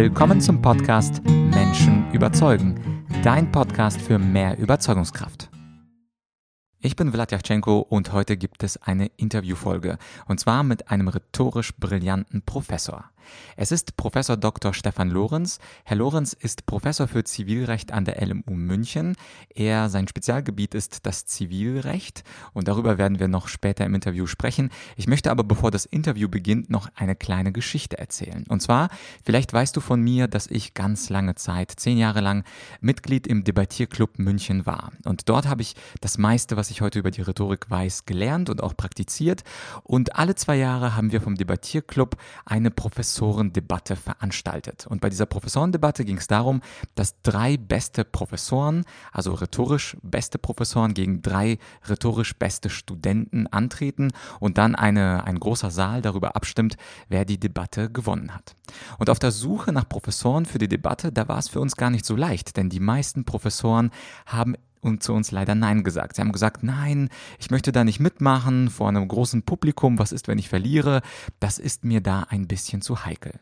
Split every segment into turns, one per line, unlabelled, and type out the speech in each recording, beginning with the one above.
Willkommen zum Podcast Menschen überzeugen, dein Podcast für mehr Überzeugungskraft. Ich bin Vladyachenko und heute gibt es eine Interviewfolge und zwar mit einem rhetorisch brillanten Professor. Es ist Professor Dr. Stefan Lorenz. Herr Lorenz ist Professor für Zivilrecht an der LMU München. Er, sein Spezialgebiet ist das Zivilrecht und darüber werden wir noch später im Interview sprechen. Ich möchte aber, bevor das Interview beginnt, noch eine kleine Geschichte erzählen. Und zwar, vielleicht weißt du von mir, dass ich ganz lange Zeit, zehn Jahre lang, Mitglied im Debattierclub München war. Und dort habe ich das meiste, was ich heute über die Rhetorik weiß, gelernt und auch praktiziert. Und alle zwei Jahre haben wir vom Debattierclub eine Professor Professorendebatte veranstaltet. Und bei dieser Professorendebatte ging es darum, dass drei beste Professoren, also rhetorisch beste Professoren gegen drei rhetorisch beste Studenten antreten und dann eine, ein großer Saal darüber abstimmt, wer die Debatte gewonnen hat. Und auf der Suche nach Professoren für die Debatte, da war es für uns gar nicht so leicht, denn die meisten Professoren haben und zu uns leider Nein gesagt. Sie haben gesagt, nein, ich möchte da nicht mitmachen vor einem großen Publikum. Was ist, wenn ich verliere? Das ist mir da ein bisschen zu heikel.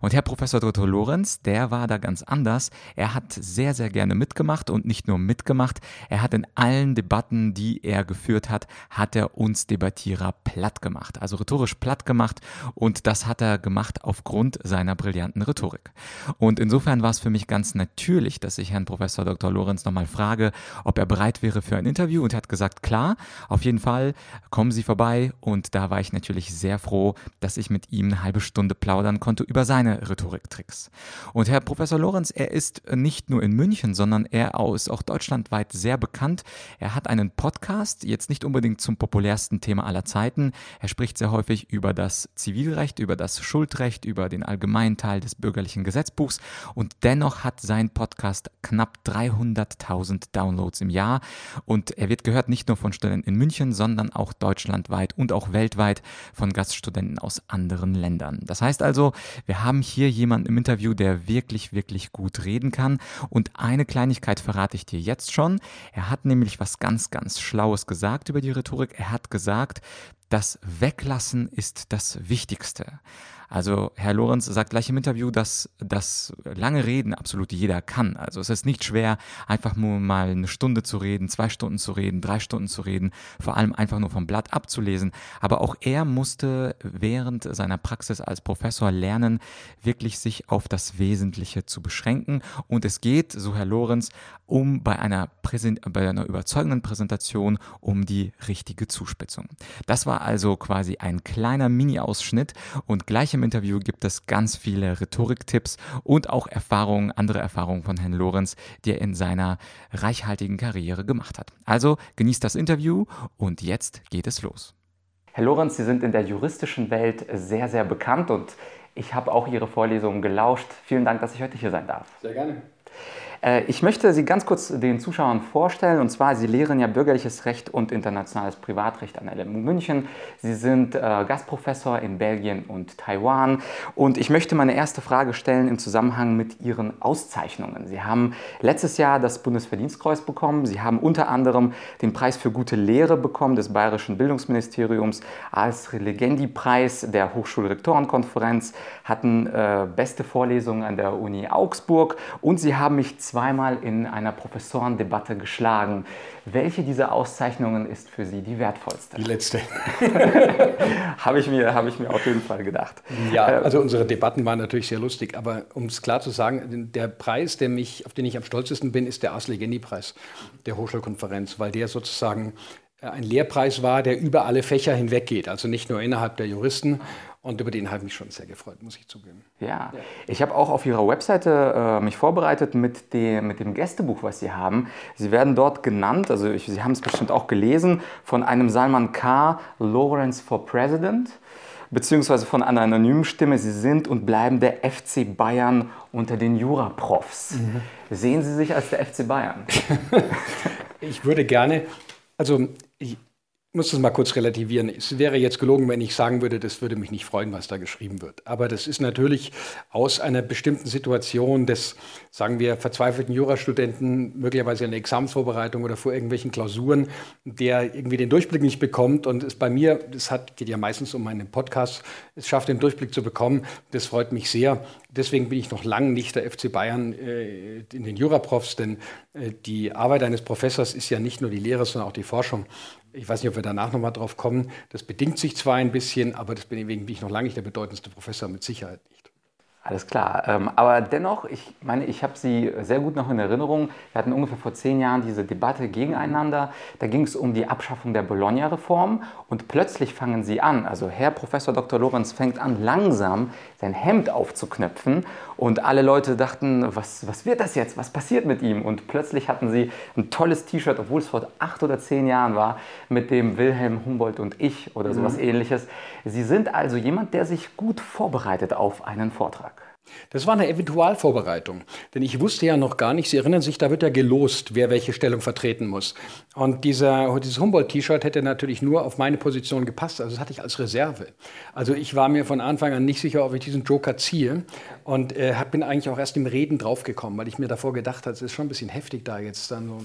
Und Herr Professor Dr. Lorenz, der war da ganz anders. Er hat sehr, sehr gerne mitgemacht und nicht nur mitgemacht. Er hat in allen Debatten, die er geführt hat, hat er uns Debattierer platt gemacht. Also rhetorisch platt gemacht. Und das hat er gemacht aufgrund seiner brillanten Rhetorik. Und insofern war es für mich ganz natürlich, dass ich Herrn Professor Dr. Lorenz nochmal frage, ob er bereit wäre für ein Interview und er hat gesagt, klar, auf jeden Fall, kommen Sie vorbei. Und da war ich natürlich sehr froh, dass ich mit ihm eine halbe Stunde plaudern konnte über seine Rhetoriktricks. Und Herr Professor Lorenz, er ist nicht nur in München, sondern er ist auch deutschlandweit sehr bekannt. Er hat einen Podcast, jetzt nicht unbedingt zum populärsten Thema aller Zeiten. Er spricht sehr häufig über das Zivilrecht, über das Schuldrecht, über den allgemeinen Teil des bürgerlichen Gesetzbuchs und dennoch hat sein Podcast knapp 300.000 Downloads Downloads im Jahr. Und er wird gehört nicht nur von Studenten in München, sondern auch deutschlandweit und auch weltweit von Gaststudenten aus anderen Ländern. Das heißt also, wir haben hier jemanden im Interview, der wirklich, wirklich gut reden kann. Und eine Kleinigkeit verrate ich dir jetzt schon. Er hat nämlich was ganz, ganz Schlaues gesagt über die Rhetorik. Er hat gesagt, das Weglassen ist das Wichtigste. Also Herr Lorenz sagt gleich im Interview, dass das lange Reden absolut jeder kann. Also es ist nicht schwer, einfach nur mal eine Stunde zu reden, zwei Stunden zu reden, drei Stunden zu reden, vor allem einfach nur vom Blatt abzulesen. Aber auch er musste während seiner Praxis als Professor lernen, wirklich sich auf das Wesentliche zu beschränken. Und es geht, so Herr Lorenz, um bei einer, Präsent bei einer überzeugenden Präsentation um die richtige Zuspitzung. Das war also quasi ein kleiner Mini-Ausschnitt und gleich im Interview gibt es ganz viele Rhetoriktipps und auch Erfahrungen, andere Erfahrungen von Herrn Lorenz, die er in seiner reichhaltigen Karriere gemacht hat. Also genießt das Interview und jetzt geht es los. Herr Lorenz, Sie sind in der juristischen Welt sehr, sehr bekannt und ich habe auch Ihre Vorlesungen gelauscht. Vielen Dank, dass ich heute hier sein darf.
Sehr gerne.
Äh, ich möchte Sie ganz kurz den Zuschauern vorstellen. Und zwar, Sie lehren ja bürgerliches Recht und internationales Privatrecht an LMU München. Sie sind äh, Gastprofessor in Belgien und Taiwan. Und ich möchte meine erste Frage stellen im Zusammenhang mit Ihren Auszeichnungen. Sie haben letztes Jahr das Bundesverdienstkreuz bekommen. Sie haben unter anderem den Preis für gute Lehre bekommen des Bayerischen Bildungsministeriums als Legendi-Preis der Hochschulrektorenkonferenz, hatten äh, beste Vorlesungen an der Uni Augsburg und Sie haben mich zweimal in einer Professorendebatte geschlagen. Welche dieser Auszeichnungen ist für Sie die wertvollste?
Die letzte.
habe ich, mir, hab ich mir auf jeden Fall gedacht.
Ja, äh, also unsere Debatten waren natürlich sehr lustig, aber um es klar zu sagen, der Preis, der mich, auf den ich am stolzesten bin, ist der Ars Legendi-Preis der Hochschulkonferenz, weil der sozusagen ein Lehrpreis war, der über alle Fächer hinweggeht, also nicht nur innerhalb der Juristen. Und über den habe ich mich schon sehr gefreut, muss ich zugeben.
Ja, ja. ich habe auch auf Ihrer Webseite äh, mich vorbereitet mit dem, mit dem Gästebuch, was Sie haben. Sie werden dort genannt, also ich, Sie haben es bestimmt auch gelesen, von einem Salman K. Lawrence for President, beziehungsweise von einer anonymen Stimme. Sie sind und bleiben der FC Bayern unter den Juraprofs. Mhm. Sehen Sie sich als der FC Bayern?
ich würde gerne, also ich, muss das mal kurz relativieren. Es wäre jetzt gelogen, wenn ich sagen würde, das würde mich nicht freuen, was da geschrieben wird. Aber das ist natürlich aus einer bestimmten Situation des, sagen wir, verzweifelten Jurastudenten, möglicherweise in der Examensvorbereitung oder vor irgendwelchen Klausuren, der irgendwie den Durchblick nicht bekommt. Und es bei mir, das hat, geht ja meistens um meinen Podcast, es schafft, den Durchblick zu bekommen. Das freut mich sehr. Deswegen bin ich noch lange nicht der FC Bayern äh, in den Juraprofs, denn äh, die Arbeit eines Professors ist ja nicht nur die Lehre, sondern auch die Forschung. Ich weiß nicht, ob wir danach nochmal drauf kommen. Das bedingt sich zwar ein bisschen, aber deswegen bin ich noch lange nicht der bedeutendste Professor, mit Sicherheit nicht.
Alles klar. Ähm, aber dennoch, ich meine, ich habe Sie sehr gut noch in Erinnerung. Wir hatten ungefähr vor zehn Jahren diese Debatte gegeneinander. Da ging es um die Abschaffung der Bologna-Reform und plötzlich fangen Sie an, also Herr Professor Dr. Lorenz fängt an, langsam sein Hemd aufzuknöpfen und alle Leute dachten, was, was wird das jetzt? Was passiert mit ihm? Und plötzlich hatten Sie ein tolles T-Shirt, obwohl es vor acht oder zehn Jahren war, mit dem Wilhelm Humboldt und ich oder sowas mhm. ähnliches. Sie sind also jemand, der sich gut vorbereitet auf einen Vortrag.
Das war eine Eventualvorbereitung, denn ich wusste ja noch gar nicht, Sie erinnern sich, da wird ja gelost, wer welche Stellung vertreten muss. Und dieser, dieses Humboldt-T-Shirt hätte natürlich nur auf meine Position gepasst, also das hatte ich als Reserve. Also ich war mir von Anfang an nicht sicher, ob ich diesen Joker ziehe und äh, bin eigentlich auch erst im Reden draufgekommen, weil ich mir davor gedacht habe, es ist schon ein bisschen heftig da jetzt dann so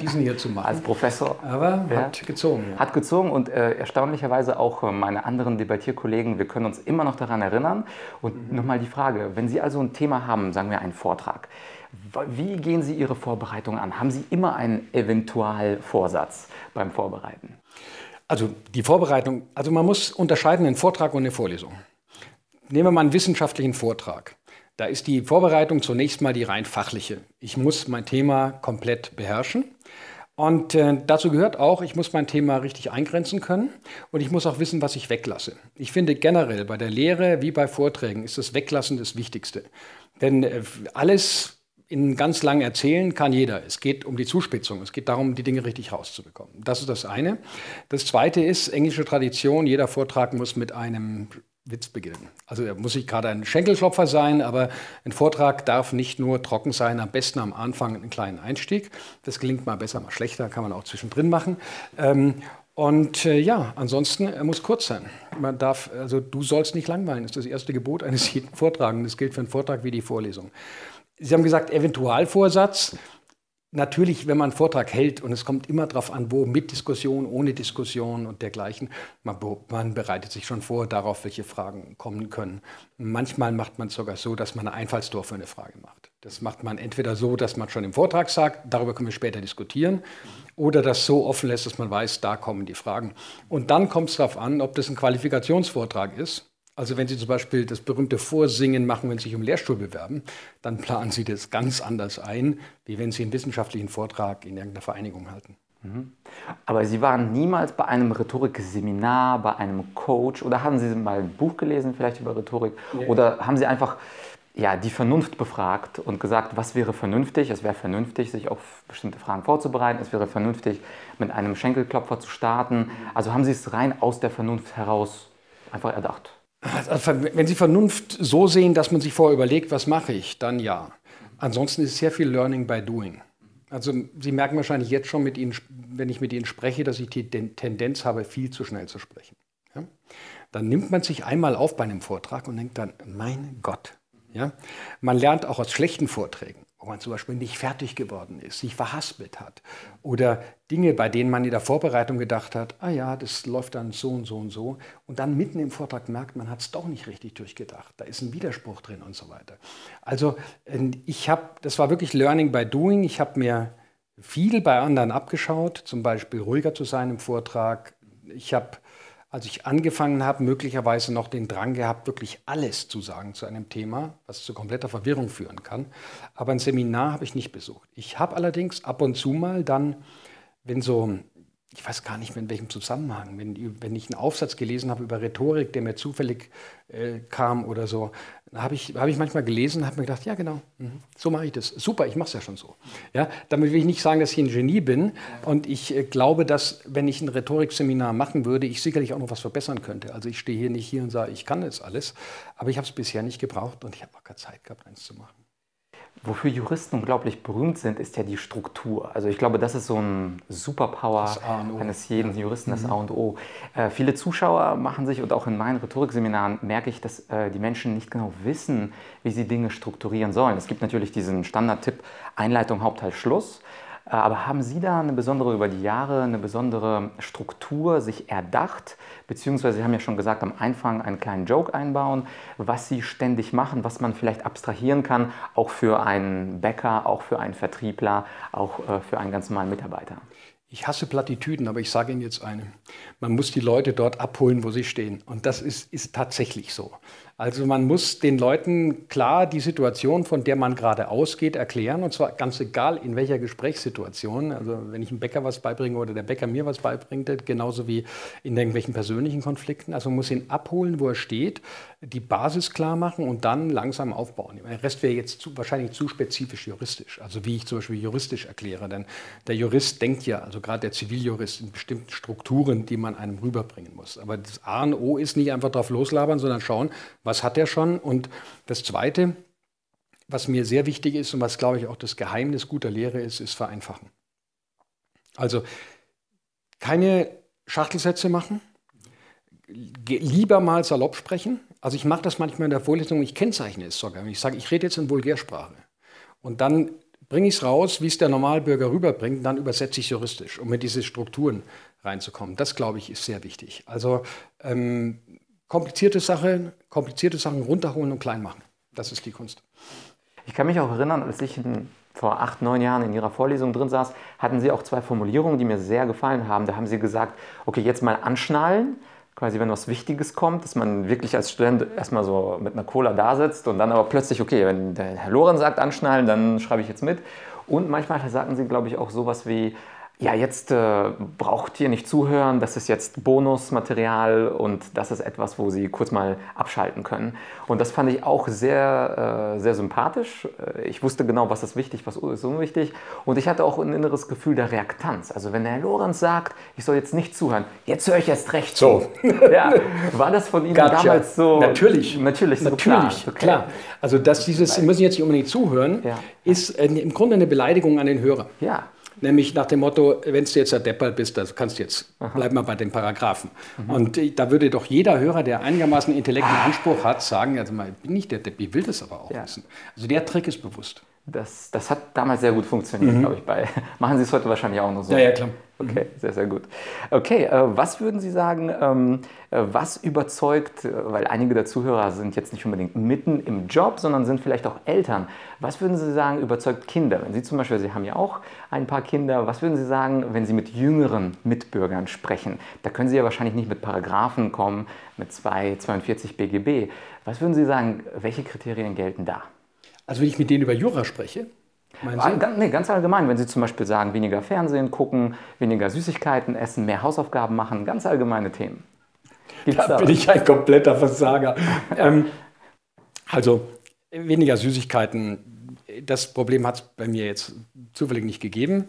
diesen hier zu machen.
Als Professor.
Aber ja. hat gezogen.
Ja. Hat gezogen und äh, erstaunlicherweise auch äh, meine anderen Debattierkollegen, wir können uns immer noch daran erinnern. Und mhm. nochmal die Frage, wenn Sie also ein Thema haben, sagen wir einen Vortrag, wie gehen Sie Ihre Vorbereitung an? Haben Sie immer einen Eventualvorsatz beim Vorbereiten?
Also die Vorbereitung, also man muss unterscheiden einen Vortrag und eine Vorlesung. Nehmen wir mal einen wissenschaftlichen Vortrag. Da ist die Vorbereitung zunächst mal die rein fachliche. Ich muss mein Thema komplett beherrschen. Und äh, dazu gehört auch, ich muss mein Thema richtig eingrenzen können und ich muss auch wissen, was ich weglasse. Ich finde generell bei der Lehre wie bei Vorträgen ist das Weglassen das Wichtigste. Denn äh, alles in ganz lang erzählen kann jeder. Es geht um die Zuspitzung. Es geht darum, die Dinge richtig rauszubekommen. Das ist das eine. Das zweite ist englische Tradition. Jeder Vortrag muss mit einem Witz beginnen. Also er muss nicht gerade ein Schenkelklopfer sein, aber ein Vortrag darf nicht nur trocken sein, am besten am Anfang einen kleinen Einstieg. Das gelingt mal besser, mal schlechter, kann man auch zwischendrin machen. Ähm, und äh, ja, ansonsten, er muss kurz sein. Man darf, also du sollst nicht langweilen, ist das erste Gebot eines jeden Vortragenden. Das gilt für einen Vortrag wie die Vorlesung. Sie haben gesagt, Eventualvorsatz natürlich, wenn man einen Vortrag hält, und es kommt immer darauf an, wo, mit Diskussion, ohne Diskussion und dergleichen, man, man, bereitet sich schon vor darauf, welche Fragen kommen können. Manchmal macht man es sogar so, dass man eine Einfallstor für eine Frage macht. Das macht man entweder so, dass man schon im Vortrag sagt, darüber können wir später diskutieren, oder das so offen lässt, dass man weiß, da kommen die Fragen. Und dann kommt es darauf an, ob das ein Qualifikationsvortrag ist also wenn Sie zum Beispiel das berühmte Vorsingen machen, wenn Sie sich um Lehrstuhl bewerben, dann planen Sie das ganz anders ein, wie wenn Sie einen wissenschaftlichen Vortrag in irgendeiner Vereinigung halten. Mhm.
Aber Sie waren niemals bei einem Rhetorikseminar, bei einem Coach oder haben Sie mal ein Buch gelesen vielleicht über Rhetorik nee. oder haben Sie einfach ja, die Vernunft befragt und gesagt, was wäre vernünftig? Es wäre vernünftig, sich auf bestimmte Fragen vorzubereiten. Es wäre vernünftig, mit einem Schenkelklopfer zu starten. Also haben Sie es rein aus der Vernunft heraus einfach erdacht?
Also, wenn Sie Vernunft so sehen, dass man sich vorher überlegt, was mache ich, dann ja. Ansonsten ist sehr viel Learning by Doing. Also Sie merken wahrscheinlich jetzt schon, Ihnen, wenn ich mit Ihnen spreche, dass ich die Tendenz habe, viel zu schnell zu sprechen. Ja? Dann nimmt man sich einmal auf bei einem Vortrag und denkt dann, mein Gott. Ja? Man lernt auch aus schlechten Vorträgen wo man zum Beispiel nicht fertig geworden ist, sich verhaspelt hat. Oder Dinge, bei denen man in der Vorbereitung gedacht hat, ah ja, das läuft dann so und so und so. Und dann mitten im Vortrag merkt, man hat es doch nicht richtig durchgedacht. Da ist ein Widerspruch drin und so weiter. Also ähm, ich habe, das war wirklich Learning by Doing. Ich habe mir viel bei anderen abgeschaut, zum Beispiel ruhiger zu sein im Vortrag. Ich habe als ich angefangen habe, möglicherweise noch den Drang gehabt, wirklich alles zu sagen zu einem Thema, was zu kompletter Verwirrung führen kann. Aber ein Seminar habe ich nicht besucht. Ich habe allerdings ab und zu mal dann, wenn so ich weiß gar nicht mehr in welchem Zusammenhang, wenn, wenn ich einen Aufsatz gelesen habe über Rhetorik, der mir zufällig äh, kam oder so, habe ich, hab ich manchmal gelesen und habe mir gedacht, ja genau, mh, so mache ich das. Super, ich mache es ja schon so. Ja, damit will ich nicht sagen, dass ich ein Genie bin und ich äh, glaube, dass wenn ich ein Rhetorikseminar machen würde, ich sicherlich auch noch was verbessern könnte. Also ich stehe hier nicht hier und sage, ich kann das alles, aber ich habe es bisher nicht gebraucht und ich habe auch keine Zeit gehabt, eins zu machen.
Wofür Juristen unglaublich berühmt sind, ist ja die Struktur. Also ich glaube, das ist so ein Superpower eines jeden Juristen, das mhm. A und O. Äh, viele Zuschauer machen sich, und auch in meinen Rhetorikseminaren merke ich, dass äh, die Menschen nicht genau wissen, wie sie Dinge strukturieren sollen. Es gibt natürlich diesen Standardtipp Einleitung, Hauptteil, Schluss. Äh, aber haben Sie da eine besondere, über die Jahre, eine besondere Struktur sich erdacht? Beziehungsweise Sie haben ja schon gesagt, am Anfang einen kleinen Joke einbauen, was Sie ständig machen, was man vielleicht abstrahieren kann, auch für einen Bäcker, auch für einen Vertriebler, auch äh, für einen ganz normalen Mitarbeiter.
Ich hasse Plattitüden, aber ich sage Ihnen jetzt eine. Man muss die Leute dort abholen, wo sie stehen. Und das ist, ist tatsächlich so. Also man muss den Leuten klar die Situation, von der man gerade ausgeht, erklären. Und zwar ganz egal in welcher Gesprächssituation. Also wenn ich einem Bäcker was beibringe oder der Bäcker mir was beibringt, genauso wie in irgendwelchen persönlichen Konflikten. Also man muss ihn abholen, wo er steht, die Basis klar machen und dann langsam aufbauen. Der Rest wäre jetzt zu, wahrscheinlich zu spezifisch juristisch. Also wie ich zum Beispiel juristisch erkläre. Denn der Jurist denkt ja, also gerade der Ziviljurist, in bestimmten Strukturen, die man einem rüberbringen muss. Aber das A und O ist nicht einfach drauf loslabern, sondern schauen, was hat er schon? Und das Zweite, was mir sehr wichtig ist und was, glaube ich, auch das Geheimnis guter Lehre ist, ist Vereinfachen. Also keine Schachtelsätze machen, lieber mal salopp sprechen. Also ich mache das manchmal in der Vorlesung, ich kennzeichne es sogar. Ich sage, ich rede jetzt in Vulgärsprache. Und dann bringe ich es raus, wie es der Normalbürger rüberbringt, dann übersetze ich juristisch, um in diese Strukturen reinzukommen. Das, glaube ich, ist sehr wichtig. Also ähm, komplizierte Sachen, komplizierte Sachen runterholen und klein machen. Das ist die Kunst.
Ich kann mich auch erinnern, als ich vor acht, neun Jahren in Ihrer Vorlesung drin saß, hatten Sie auch zwei Formulierungen, die mir sehr gefallen haben. Da haben Sie gesagt, okay, jetzt mal anschnallen, quasi wenn was Wichtiges kommt, dass man wirklich als Student erstmal so mit einer Cola da sitzt und dann aber plötzlich, okay, wenn der Herr Loren sagt anschnallen, dann schreibe ich jetzt mit. Und manchmal sagten Sie, glaube ich, auch sowas wie, ja, jetzt äh, braucht ihr nicht zuhören, das ist jetzt Bonusmaterial und das ist etwas, wo Sie kurz mal abschalten können. Und das fand ich auch sehr, äh, sehr sympathisch. Äh, ich wusste genau, was ist wichtig, was ist unwichtig. Und ich hatte auch ein inneres Gefühl der Reaktanz. Also wenn der Herr Lorenz sagt, ich soll jetzt nicht zuhören, jetzt höre ich erst recht
so.
ja, war das von Ihnen gotcha. damals so?
Natürlich.
Natürlich,
so natürlich, klar. klar. Also dass dieses, Sie müssen jetzt nicht unbedingt zuhören, ja. ist äh, im Grunde eine Beleidigung an den Hörer.
Ja.
Nämlich nach dem Motto, wenn du jetzt ein Deppert bist, das kannst du jetzt, Aha. bleib mal bei den Paragraphen. Mhm. Und äh, da würde doch jeder Hörer, der einigermaßen intellektuellen ah. Anspruch hat, sagen, also mal, bin ich der Depp, ich will das aber auch ja. wissen. Also der Trick ist bewusst.
Das, das hat damals sehr gut funktioniert, mhm. glaube ich. Bei, machen Sie es heute wahrscheinlich auch noch so.
Ja, ja, klar.
Okay, sehr, sehr gut. Okay, äh, was würden Sie sagen, ähm, äh, was überzeugt, äh, weil einige der Zuhörer sind jetzt nicht unbedingt mitten im Job, sondern sind vielleicht auch Eltern. Was würden Sie sagen, überzeugt Kinder? Wenn Sie zum Beispiel, Sie haben ja auch ein paar Kinder, was würden Sie sagen, wenn Sie mit jüngeren Mitbürgern sprechen? Da können Sie ja wahrscheinlich nicht mit Paragraphen kommen, mit 242 BGB. Was würden Sie sagen, welche Kriterien gelten da?
Also wenn ich mit denen über Jura spreche,
Meinen Sie? Ganz, nee, ganz allgemein, wenn Sie zum Beispiel sagen, weniger Fernsehen gucken, weniger Süßigkeiten essen, mehr Hausaufgaben machen, ganz allgemeine Themen.
Gibt's da bin ich ein kompletter Versager. ähm, also weniger Süßigkeiten, das Problem hat es bei mir jetzt zufällig nicht gegeben.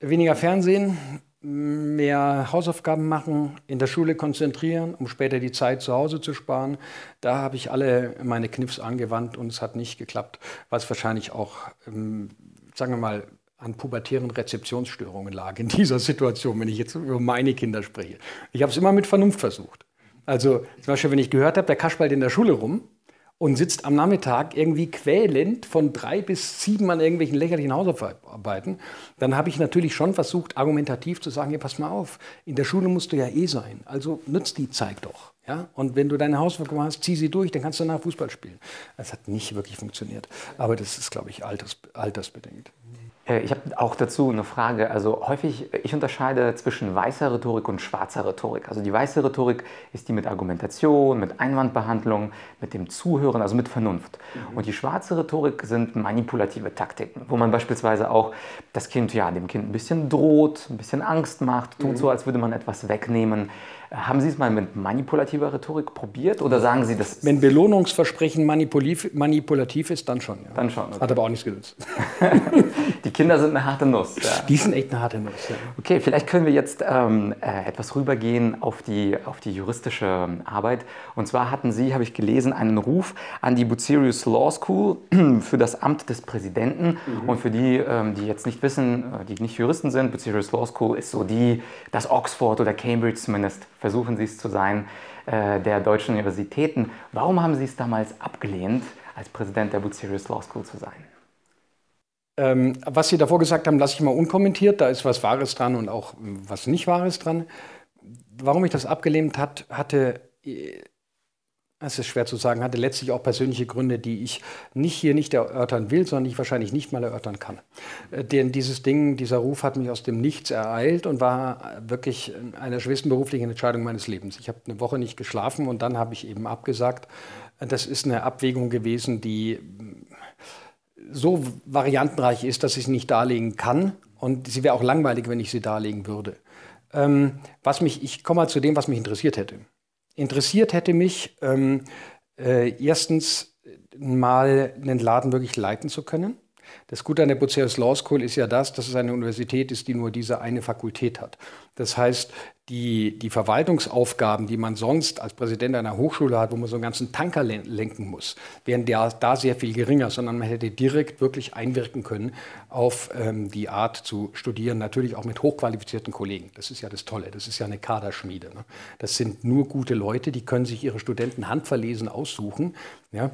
Weniger Fernsehen, mehr Hausaufgaben machen, in der Schule konzentrieren, um später die Zeit zu Hause zu sparen. Da habe ich alle meine Kniffs angewandt und es hat nicht geklappt, was wahrscheinlich auch, ähm, sagen wir mal, an pubertären Rezeptionsstörungen lag in dieser Situation, wenn ich jetzt über meine Kinder spreche. Ich habe es immer mit Vernunft versucht. Also zum Beispiel, wenn ich gehört habe, der kascht in der Schule rum, und sitzt am Nachmittag irgendwie quälend von drei bis sieben an irgendwelchen lächerlichen Hausarbeiten, dann habe ich natürlich schon versucht, argumentativ zu sagen, ja, pass mal auf, in der Schule musst du ja eh sein, also nutzt die Zeit doch. Ja? Und wenn du deine Hausaufgaben hast, zieh sie durch, dann kannst du danach Fußball spielen. Das hat nicht wirklich funktioniert, aber das ist, glaube ich, alters, altersbedingt.
Äh, ich habe auch dazu eine Frage. Also häufig, ich unterscheide zwischen weißer Rhetorik und schwarzer Rhetorik. Also die weiße Rhetorik ist die mit Argumentation, mit Einwandbehandlung, mit dem Zuhören, also mit Vernunft. Mhm. Und die schwarze Rhetorik sind manipulative Taktiken, wo man beispielsweise auch das Kind, ja, dem Kind ein bisschen droht, ein bisschen Angst macht, tut mhm. so, als würde man etwas wegnehmen. Haben Sie es mal mit manipulativer Rhetorik probiert oder sagen Sie das?
Wenn Belohnungsversprechen manipulativ ist, dann schon. Ja.
Dann schon. Okay.
Hat aber auch nichts genutzt.
die Kinder sind eine harte Nuss.
Ja. Die sind echt eine harte Nuss. Ja.
Okay, vielleicht können wir jetzt ähm, äh, etwas rübergehen auf die, auf die juristische Arbeit. Und zwar hatten Sie, habe ich gelesen, einen Ruf an die Bucerius Law School für das Amt des Präsidenten. Mhm. Und für die, ähm, die jetzt nicht wissen, äh, die nicht Juristen sind, Bucerius Law School ist so die, das Oxford oder Cambridge zumindest versuchen Sie es zu sein, äh, der deutschen Universitäten. Warum haben Sie es damals abgelehnt, als Präsident der Bucerius Law School zu sein?
Ähm, was Sie davor gesagt haben, lasse ich mal unkommentiert. Da ist was Wahres dran und auch was nicht Wahres dran. Warum ich das abgelehnt hat, hatte äh, es ist schwer zu sagen, hatte letztlich auch persönliche Gründe, die ich nicht hier nicht erörtern will, sondern ich wahrscheinlich nicht mal erörtern kann. Äh, denn dieses Ding, dieser Ruf hat mich aus dem Nichts ereilt und war wirklich eine schwersten beruflichen Entscheidungen meines Lebens. Ich habe eine Woche nicht geschlafen und dann habe ich eben abgesagt. Das ist eine Abwägung gewesen, die so variantenreich ist, dass ich sie nicht darlegen kann. Und sie wäre auch langweilig, wenn ich sie darlegen würde. Ähm, was mich, ich komme mal zu dem, was mich interessiert hätte. Interessiert hätte mich ähm, äh, erstens mal einen Laden wirklich leiten zu können. Das Gute an der Bucerius Law School ist ja das, dass es eine Universität ist, die nur diese eine Fakultät hat. Das heißt, die, die Verwaltungsaufgaben, die man sonst als Präsident einer Hochschule hat, wo man so einen ganzen Tanker lenken muss, wären der, da sehr viel geringer, sondern man hätte direkt wirklich einwirken können auf ähm, die Art zu studieren, natürlich auch mit hochqualifizierten Kollegen. Das ist ja das Tolle, das ist ja eine Kaderschmiede. Ne? Das sind nur gute Leute, die können sich ihre Studenten handverlesen aussuchen. Ja?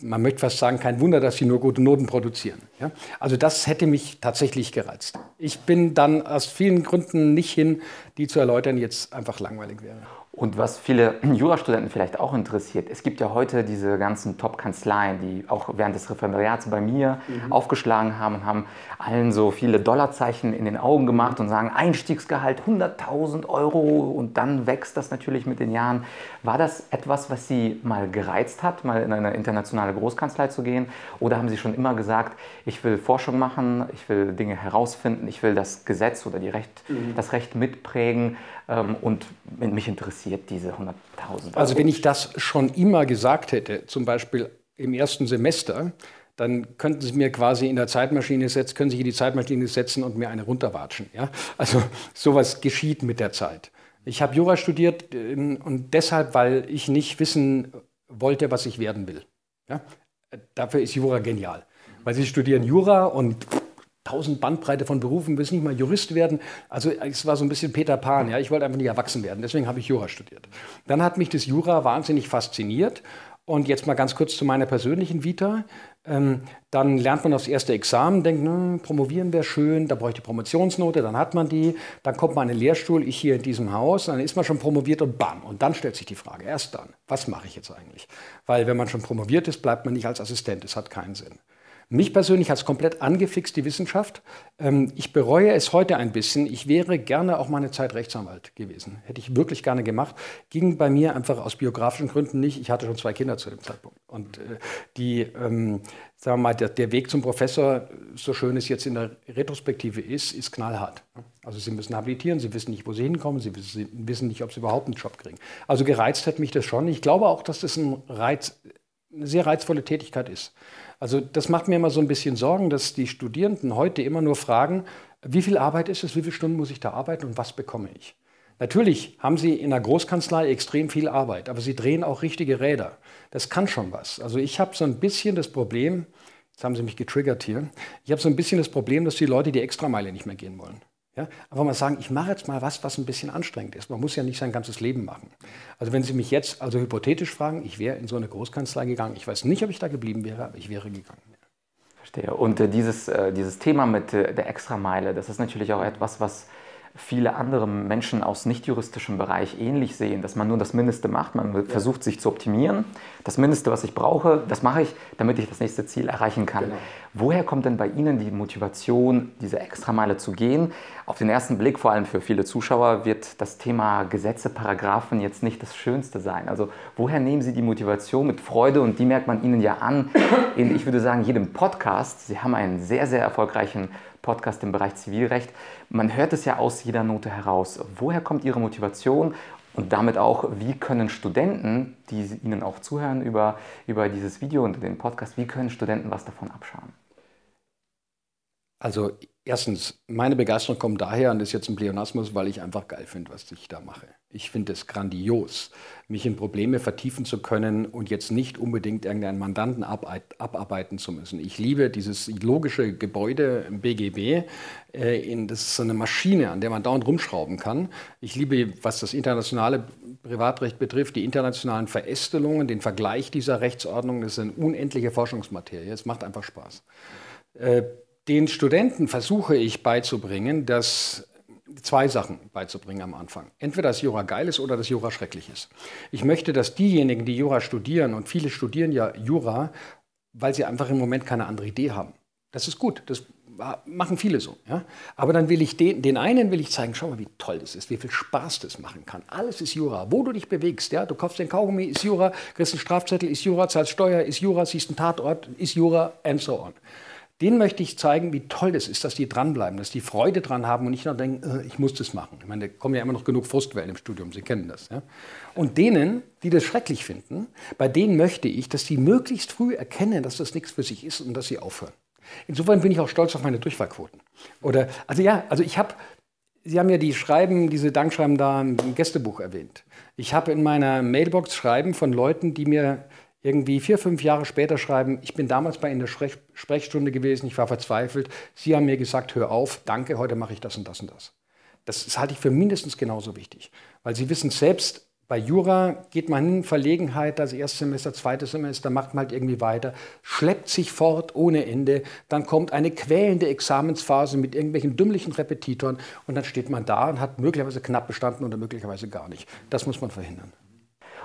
Man möchte fast sagen, kein Wunder, dass sie nur gute Noten produzieren. Ja? Also das hätte mich tatsächlich gereizt. Ich bin dann aus vielen Gründen nicht hin, die zu erläutern jetzt einfach langweilig wäre.
Und was viele Jurastudenten vielleicht auch interessiert, es gibt ja heute diese ganzen Top-Kanzleien, die auch während des Referendariats bei mir mhm. aufgeschlagen haben und haben allen so viele Dollarzeichen in den Augen gemacht und sagen, Einstiegsgehalt 100.000 Euro und dann wächst das natürlich mit den Jahren. War das etwas, was Sie mal gereizt hat, mal in eine internationale Großkanzlei zu gehen? Oder haben Sie schon immer gesagt, ich will Forschung machen, ich will Dinge herausfinden, ich will das Gesetz oder Recht, mhm. das Recht mitprägen ähm, und mich interessiert diese 100.000
Also wenn ich das schon immer gesagt hätte, zum Beispiel im ersten Semester, dann könnten Sie mir quasi in der Zeitmaschine setzen, können Sie in die Zeitmaschine setzen und mir eine runterwatschen. Ja? Also sowas geschieht mit der Zeit. Ich habe Jura studiert ähm, und deshalb, weil ich nicht wissen wollte, was ich werden will. Ja? Dafür ist Jura genial. Weil Sie studieren Jura und tausend Bandbreite von Berufen, willst nicht mal Jurist werden. Also es war so ein bisschen Peter Pan, ja. Ich wollte einfach nicht erwachsen werden, deswegen habe ich Jura studiert. Dann hat mich das Jura wahnsinnig fasziniert. Und jetzt mal ganz kurz zu meiner persönlichen Vita. Ähm, dann lernt man aufs erste Examen, denkt, ne, promovieren wäre schön, da bräuchte ich Promotionsnote, dann hat man die, dann kommt man in den Lehrstuhl, ich hier in diesem Haus, dann ist man schon promoviert und bam. Und dann stellt sich die Frage, erst dann, was mache ich jetzt eigentlich? Weil wenn man schon promoviert ist, bleibt man nicht als Assistent, das hat keinen Sinn. Mich persönlich hat es komplett angefixt, die Wissenschaft. Ähm, ich bereue es heute ein bisschen. Ich wäre gerne auch meine Zeit Rechtsanwalt gewesen. Hätte ich wirklich gerne gemacht. Ging bei mir einfach aus biografischen Gründen nicht. Ich hatte schon zwei Kinder zu dem Zeitpunkt. Und äh, die, ähm, sagen wir mal, der, der, Weg zum Professor, so schön es jetzt in der Retrospektive ist, ist knallhart. Also Sie müssen habilitieren, Sie wissen nicht, wo Sie hinkommen, Sie wissen nicht, ob Sie überhaupt einen Job kriegen. Also gereizt hat mich das schon. Ich glaube auch, dass das ein Reiz, eine sehr reizvolle Tätigkeit ist. Also das macht mir immer so ein bisschen Sorgen, dass die Studierenden heute immer nur fragen, wie viel Arbeit ist es, wie viele Stunden muss ich da arbeiten und was bekomme ich? Natürlich haben sie in der Großkanzlei extrem viel Arbeit, aber sie drehen auch richtige Räder. Das kann schon was. Also ich habe so ein bisschen das Problem, jetzt haben sie mich getriggert hier, ich habe so ein bisschen das Problem, dass die Leute die Extrameile nicht mehr gehen wollen. Ja, einfach mal sagen, ich mache jetzt mal was, was ein bisschen anstrengend ist. Man muss ja nicht sein ganzes Leben machen. Also wenn Sie mich jetzt also hypothetisch fragen, ich wäre in so eine Großkanzlei gegangen. Ich weiß nicht, ob ich da geblieben wäre, aber ich wäre gegangen.
Verstehe. Und äh, dieses, äh, dieses Thema mit äh, der Extrameile, das ist natürlich auch etwas, was viele andere Menschen aus nicht-juristischem Bereich ähnlich sehen, dass man nur das Mindeste macht, man ja. versucht sich zu optimieren. Das Mindeste, was ich brauche, das mache ich, damit ich das nächste Ziel erreichen kann. Genau. Woher kommt denn bei Ihnen die Motivation, diese Extrameile zu gehen? Auf den ersten Blick, vor allem für viele Zuschauer, wird das Thema Gesetze, Paragraphen jetzt nicht das Schönste sein. Also woher nehmen Sie die Motivation mit Freude? Und die merkt man Ihnen ja an in, ich würde sagen, jedem Podcast. Sie haben einen sehr, sehr erfolgreichen Podcast im Bereich Zivilrecht. Man hört es ja aus jeder Note heraus. Woher kommt Ihre Motivation Und damit auch, wie können Studenten, die Ihnen auch zuhören über, über dieses Video und den Podcast, wie können Studenten was davon abschauen?
Also erstens, meine Begeisterung kommt daher, und das ist jetzt ein Pleonasmus, weil ich einfach geil finde, was ich da mache. Ich finde es grandios, mich in Probleme vertiefen zu können und jetzt nicht unbedingt irgendeinen Mandanten abarbeiten zu müssen. Ich liebe dieses logische Gebäude im BGB. Äh, das ist so eine Maschine, an der man dauernd rumschrauben kann. Ich liebe, was das internationale Privatrecht betrifft, die internationalen Verästelungen, den Vergleich dieser Rechtsordnung. Das ist eine unendliche Forschungsmaterie. Es macht einfach Spaß. Den Studenten versuche ich beizubringen, dass zwei Sachen beizubringen am Anfang. Entweder dass Jura geil ist oder dass Jura schrecklich ist. Ich möchte, dass diejenigen, die Jura studieren, und viele studieren ja Jura, weil sie einfach im Moment keine andere Idee haben. Das ist gut, das machen viele so. Ja? Aber dann will ich den, den einen will ich zeigen, schau mal, wie toll das ist, wie viel Spaß das machen kann. Alles ist Jura. Wo du dich bewegst, ja, du kaufst den Kaugummi, ist Jura, kriegst einen Strafzettel, ist Jura, zahlst Steuer, ist Jura, siehst einen Tatort, ist Jura, and so on. Denen möchte ich zeigen, wie toll das ist, dass die dranbleiben, dass die Freude dran haben und nicht nur denken, äh, ich muss das machen. Ich meine, da kommen ja immer noch genug Frustwellen im Studium, Sie kennen das. Ja? Und denen, die das schrecklich finden, bei denen möchte ich, dass die möglichst früh erkennen, dass das nichts für sich ist und dass sie aufhören. Insofern bin ich auch stolz auf meine Durchfallquoten. Oder, also ja, also ich habe, Sie haben ja die Schreiben, diese Dankschreiben da im Gästebuch erwähnt. Ich habe in meiner Mailbox Schreiben von Leuten, die mir irgendwie vier, fünf Jahre später schreiben, ich bin damals bei Ihnen in der Sprech Sprechstunde gewesen, ich war verzweifelt, Sie haben mir gesagt, hör auf, danke, heute mache ich das und das und das. Das, halte ich für mindestens genauso wichtig, weil Sie wissen selbst, bei Jura geht man in Verlegenheit, das erste Semester, zweites Semester, macht man halt irgendwie weiter, schleppt sich fort ohne Ende, dann kommt eine quälende Examensphase mit irgendwelchen dümmlichen Repetitoren und dann steht man da und hat möglicherweise knapp bestanden oder möglicherweise gar nicht. Das muss man verhindern.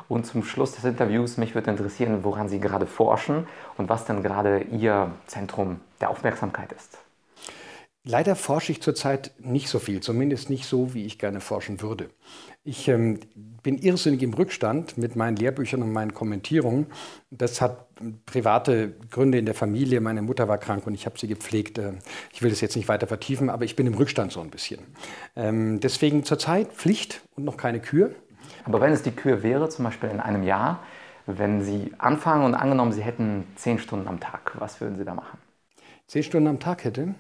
Und zum Schluss des Interviews, mich würde interessieren, woran Sie gerade forschen und was denn gerade Ihr Zentrum der Aufmerksamkeit ist.
Leider forsche ich zurzeit nicht so viel, zumindest nicht so, wie ich gerne forschen würde. Ich ähm, bin irrsinnig im Rückstand mit meinen Lehrbüchern und meinen Kommentierungen. Das hat private Gründe in der Familie. Meine Mutter war krank und ich habe sie gepflegt. Äh, ich will das jetzt nicht weiter vertiefen, aber ich bin im Rückstand so ein bisschen. Ähm, deswegen zurzeit Pflicht und noch keine Kür.
Aber wenn es die Kür wäre, zum Beispiel in einem Jahr, wenn Sie anfangen und angenommen, Sie hätten zehn Stunden am Tag, was würden Sie da machen?
Zehn Stunden am Tag hätte?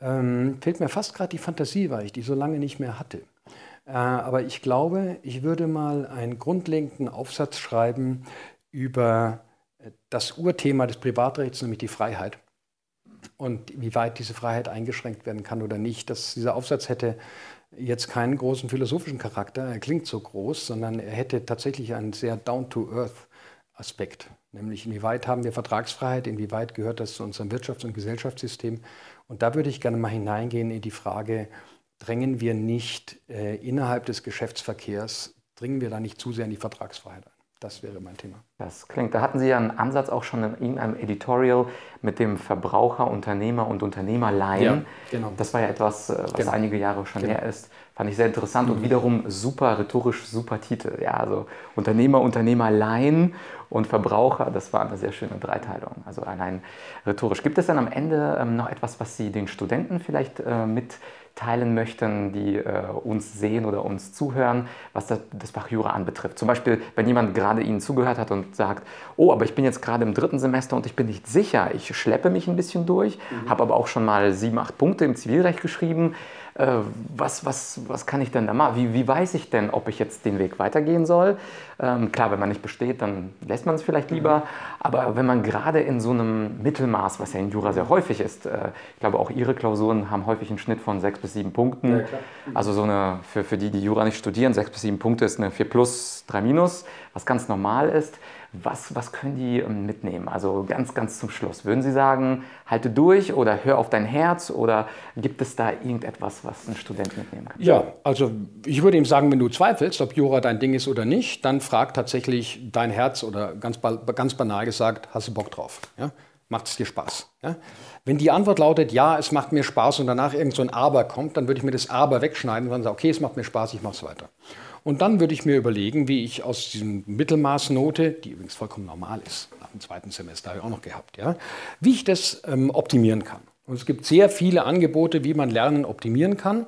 Ähm, fehlt mir fast gerade die Fantasie, weil ich die so lange nicht mehr hatte. Äh, aber ich glaube, ich würde mal einen grundlegenden Aufsatz schreiben über äh, das Urthema des Privatrechts, nämlich die Freiheit. Und wie weit diese Freiheit eingeschränkt werden kann oder nicht. Dass dieser Aufsatz hätte jetzt keinen großen philosophischen Charakter, er klingt so groß, sondern er hätte tatsächlich einen sehr down-to-earth-Aspekt. Nämlich inwieweit haben wir Vertragsfreiheit, inwieweit gehört das zu unserem Wirtschafts- und Gesellschaftssystem. Und da würde ich gerne mal hineingehen in die Frage, drängen wir nicht äh, innerhalb des Geschäftsverkehrs, dringen wir da nicht zu sehr in die Vertragsfreiheit ein. Das wäre mein Thema.
Das klingt, da hatten Sie ja einen Ansatz auch schon in irgendeinem Editorial mit dem Verbraucher, Unternehmer und Unternehmerleihen. Ja, genau. Das war ja etwas, äh, was genau. einige Jahre schon genau. her ist. Fand ich sehr interessant mhm. und wiederum super rhetorisch, super Titel. Ja, also Unternehmer, Unternehmerleihen und Verbraucher, das war eine sehr schöne Dreiteilung. Also allein rhetorisch. Gibt es dann am Ende ähm, noch etwas, was Sie den Studenten vielleicht äh, mit teilen möchten, die äh, uns sehen oder uns zuhören, was das, das Fach Jura anbetrifft. Zum Beispiel, wenn jemand gerade Ihnen zugehört hat und sagt, oh, aber ich bin jetzt gerade im dritten Semester und ich bin nicht sicher, ich schleppe mich ein bisschen durch, mhm. habe aber auch schon mal sieben, acht Punkte im Zivilrecht geschrieben äh, was, was, was kann ich denn da machen? Wie, wie weiß ich denn, ob ich jetzt den Weg weitergehen soll? Ähm, klar, wenn man nicht besteht, dann lässt man es vielleicht lieber. Aber wenn man gerade in so einem Mittelmaß, was ja in Jura sehr häufig ist, äh, ich glaube auch Ihre Klausuren haben häufig einen Schnitt von sechs bis sieben Punkten. Ja, also so eine, für, für die, die Jura nicht studieren, sechs bis sieben Punkte ist eine 4 plus, 3 minus, was ganz normal ist. Was, was können die ähm, mitnehmen? Also ganz, ganz zum Schluss. Würden Sie sagen, halte durch oder hör auf dein Herz oder gibt es da irgendetwas, was ein Student mitnehmen kann?
Ja, also ich würde ihm sagen, wenn du zweifelst, ob Jura dein Ding ist oder nicht, dann frag tatsächlich dein Herz oder ganz, ganz banal gesagt, hast du Bock drauf? Ja? Macht es dir Spaß? Ja? Wenn die Antwort lautet, ja, es macht mir Spaß und danach irgend so ein Aber kommt, dann würde ich mir das Aber wegschneiden und sagen, okay, es macht mir Spaß, ich mache es weiter. Und dann würde ich mir überlegen, wie ich aus diesem Mittelmaßnote, die übrigens vollkommen normal ist, nach dem zweiten Semester habe ich auch noch gehabt, ja, wie ich das ähm, optimieren kann. Und es gibt sehr viele Angebote, wie man Lernen optimieren kann.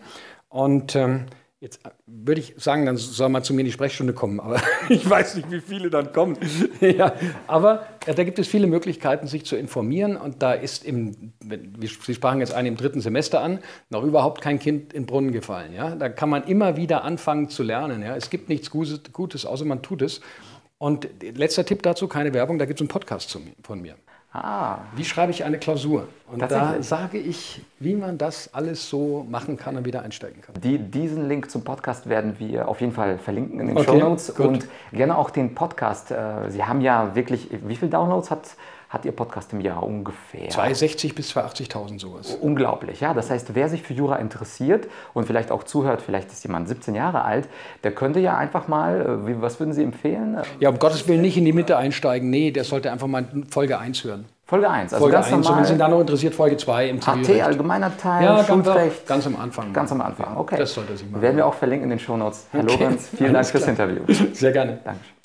Und ähm, Jetzt äh, würde ich sagen, dann soll man zu mir in die Sprechstunde kommen, aber ich weiß nicht, wie viele dann kommen. ja, aber ja, da gibt es viele Möglichkeiten, sich zu informieren und da ist im, Sie sprachen jetzt einen im dritten Semester an, noch überhaupt kein Kind in Brunnen gefallen. Ja? Da kann man immer wieder anfangen zu lernen. Ja? Es gibt nichts Gutes, außer man tut es. Und letzter Tipp dazu, keine Werbung, da gibt es einen Podcast von mir. Ah. Wie schreibe ich eine Klausur? Und da sage ich, wie man das alles so machen kann und wieder einsteigen kann.
Die, diesen Link zum Podcast werden wir auf jeden Fall verlinken in den okay, Show Notes und gerne auch den Podcast. Äh, Sie haben ja wirklich, wie viele Downloads hat hat Ihr Podcast im Jahr ungefähr?
260 bis 280.000 sowas.
Unglaublich, ja. Das heißt, wer sich für Jura interessiert und vielleicht auch zuhört, vielleicht ist jemand 17 Jahre alt, der könnte ja einfach mal, äh, was würden Sie empfehlen?
Ja, um Gottes Willen nicht in die Mitte einsteigen. Nee, der sollte einfach mal Folge 1 hören.
Folge 1,
also Folge ganz 1. normal. Und wenn Sie dann noch interessiert, Folge 2 im
Zivilrecht. AT, allgemeiner Teil,
ja, Schuldrecht. Ganz, am Anfang.
Ganz am Anfang, okay.
Das sollte sich
machen. Werden wir auch verlinken in den Shownotes. Herr okay. Lorenz, vielen Dank fürs Interview.
Sehr gerne. Dankeschön.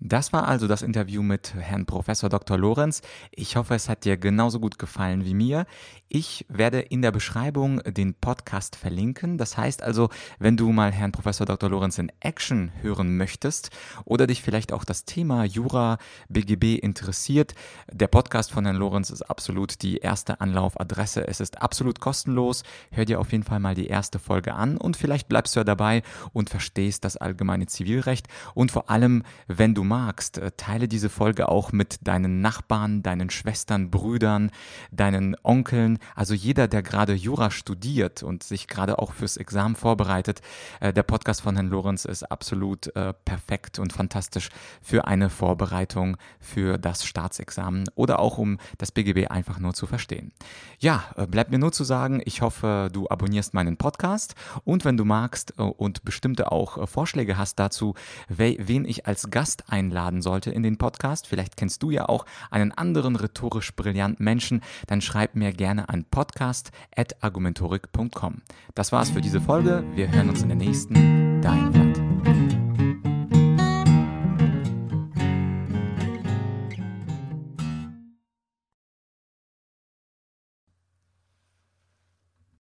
Das war also das Interview mit Herrn Professor Dr. Lorenz. Ich hoffe, es hat dir genauso gut gefallen wie mir. Ich werde in der Beschreibung den Podcast verlinken. Das heißt also, wenn du mal Herrn Professor Dr. Lorenz in Action hören möchtest oder dich vielleicht auch das Thema Jura BGB interessiert, der Podcast von Herrn Lorenz ist absolut die erste Anlaufadresse. Es ist absolut kostenlos. Hör dir auf jeden Fall mal die erste Folge an und vielleicht bleibst du ja dabei und verstehst das allgemeine Zivilrecht. Und vor allem, wenn du magst, äh, teile diese Folge auch mit deinen Nachbarn, deinen Schwestern, Brüdern, deinen Onkeln, also jeder, der gerade Jura studiert und sich gerade auch fürs Examen vorbereitet, äh, der Podcast von Herrn Lorenz ist absolut äh, perfekt und fantastisch für eine Vorbereitung für das Staatsexamen oder auch um das BGB einfach nur zu verstehen. Ja, bleibt mir nur zu sagen, ich hoffe, du abonnierst meinen Podcast und wenn du magst und bestimmte auch Vorschläge hast dazu, we wen ich als Gast einladen sollte in den Podcast, vielleicht kennst du ja auch einen anderen rhetorisch brillanten Menschen, dann schreib mir gerne an podcast.argumentorik.com. Das war's für diese Folge. Wir hören uns in der nächsten. Dein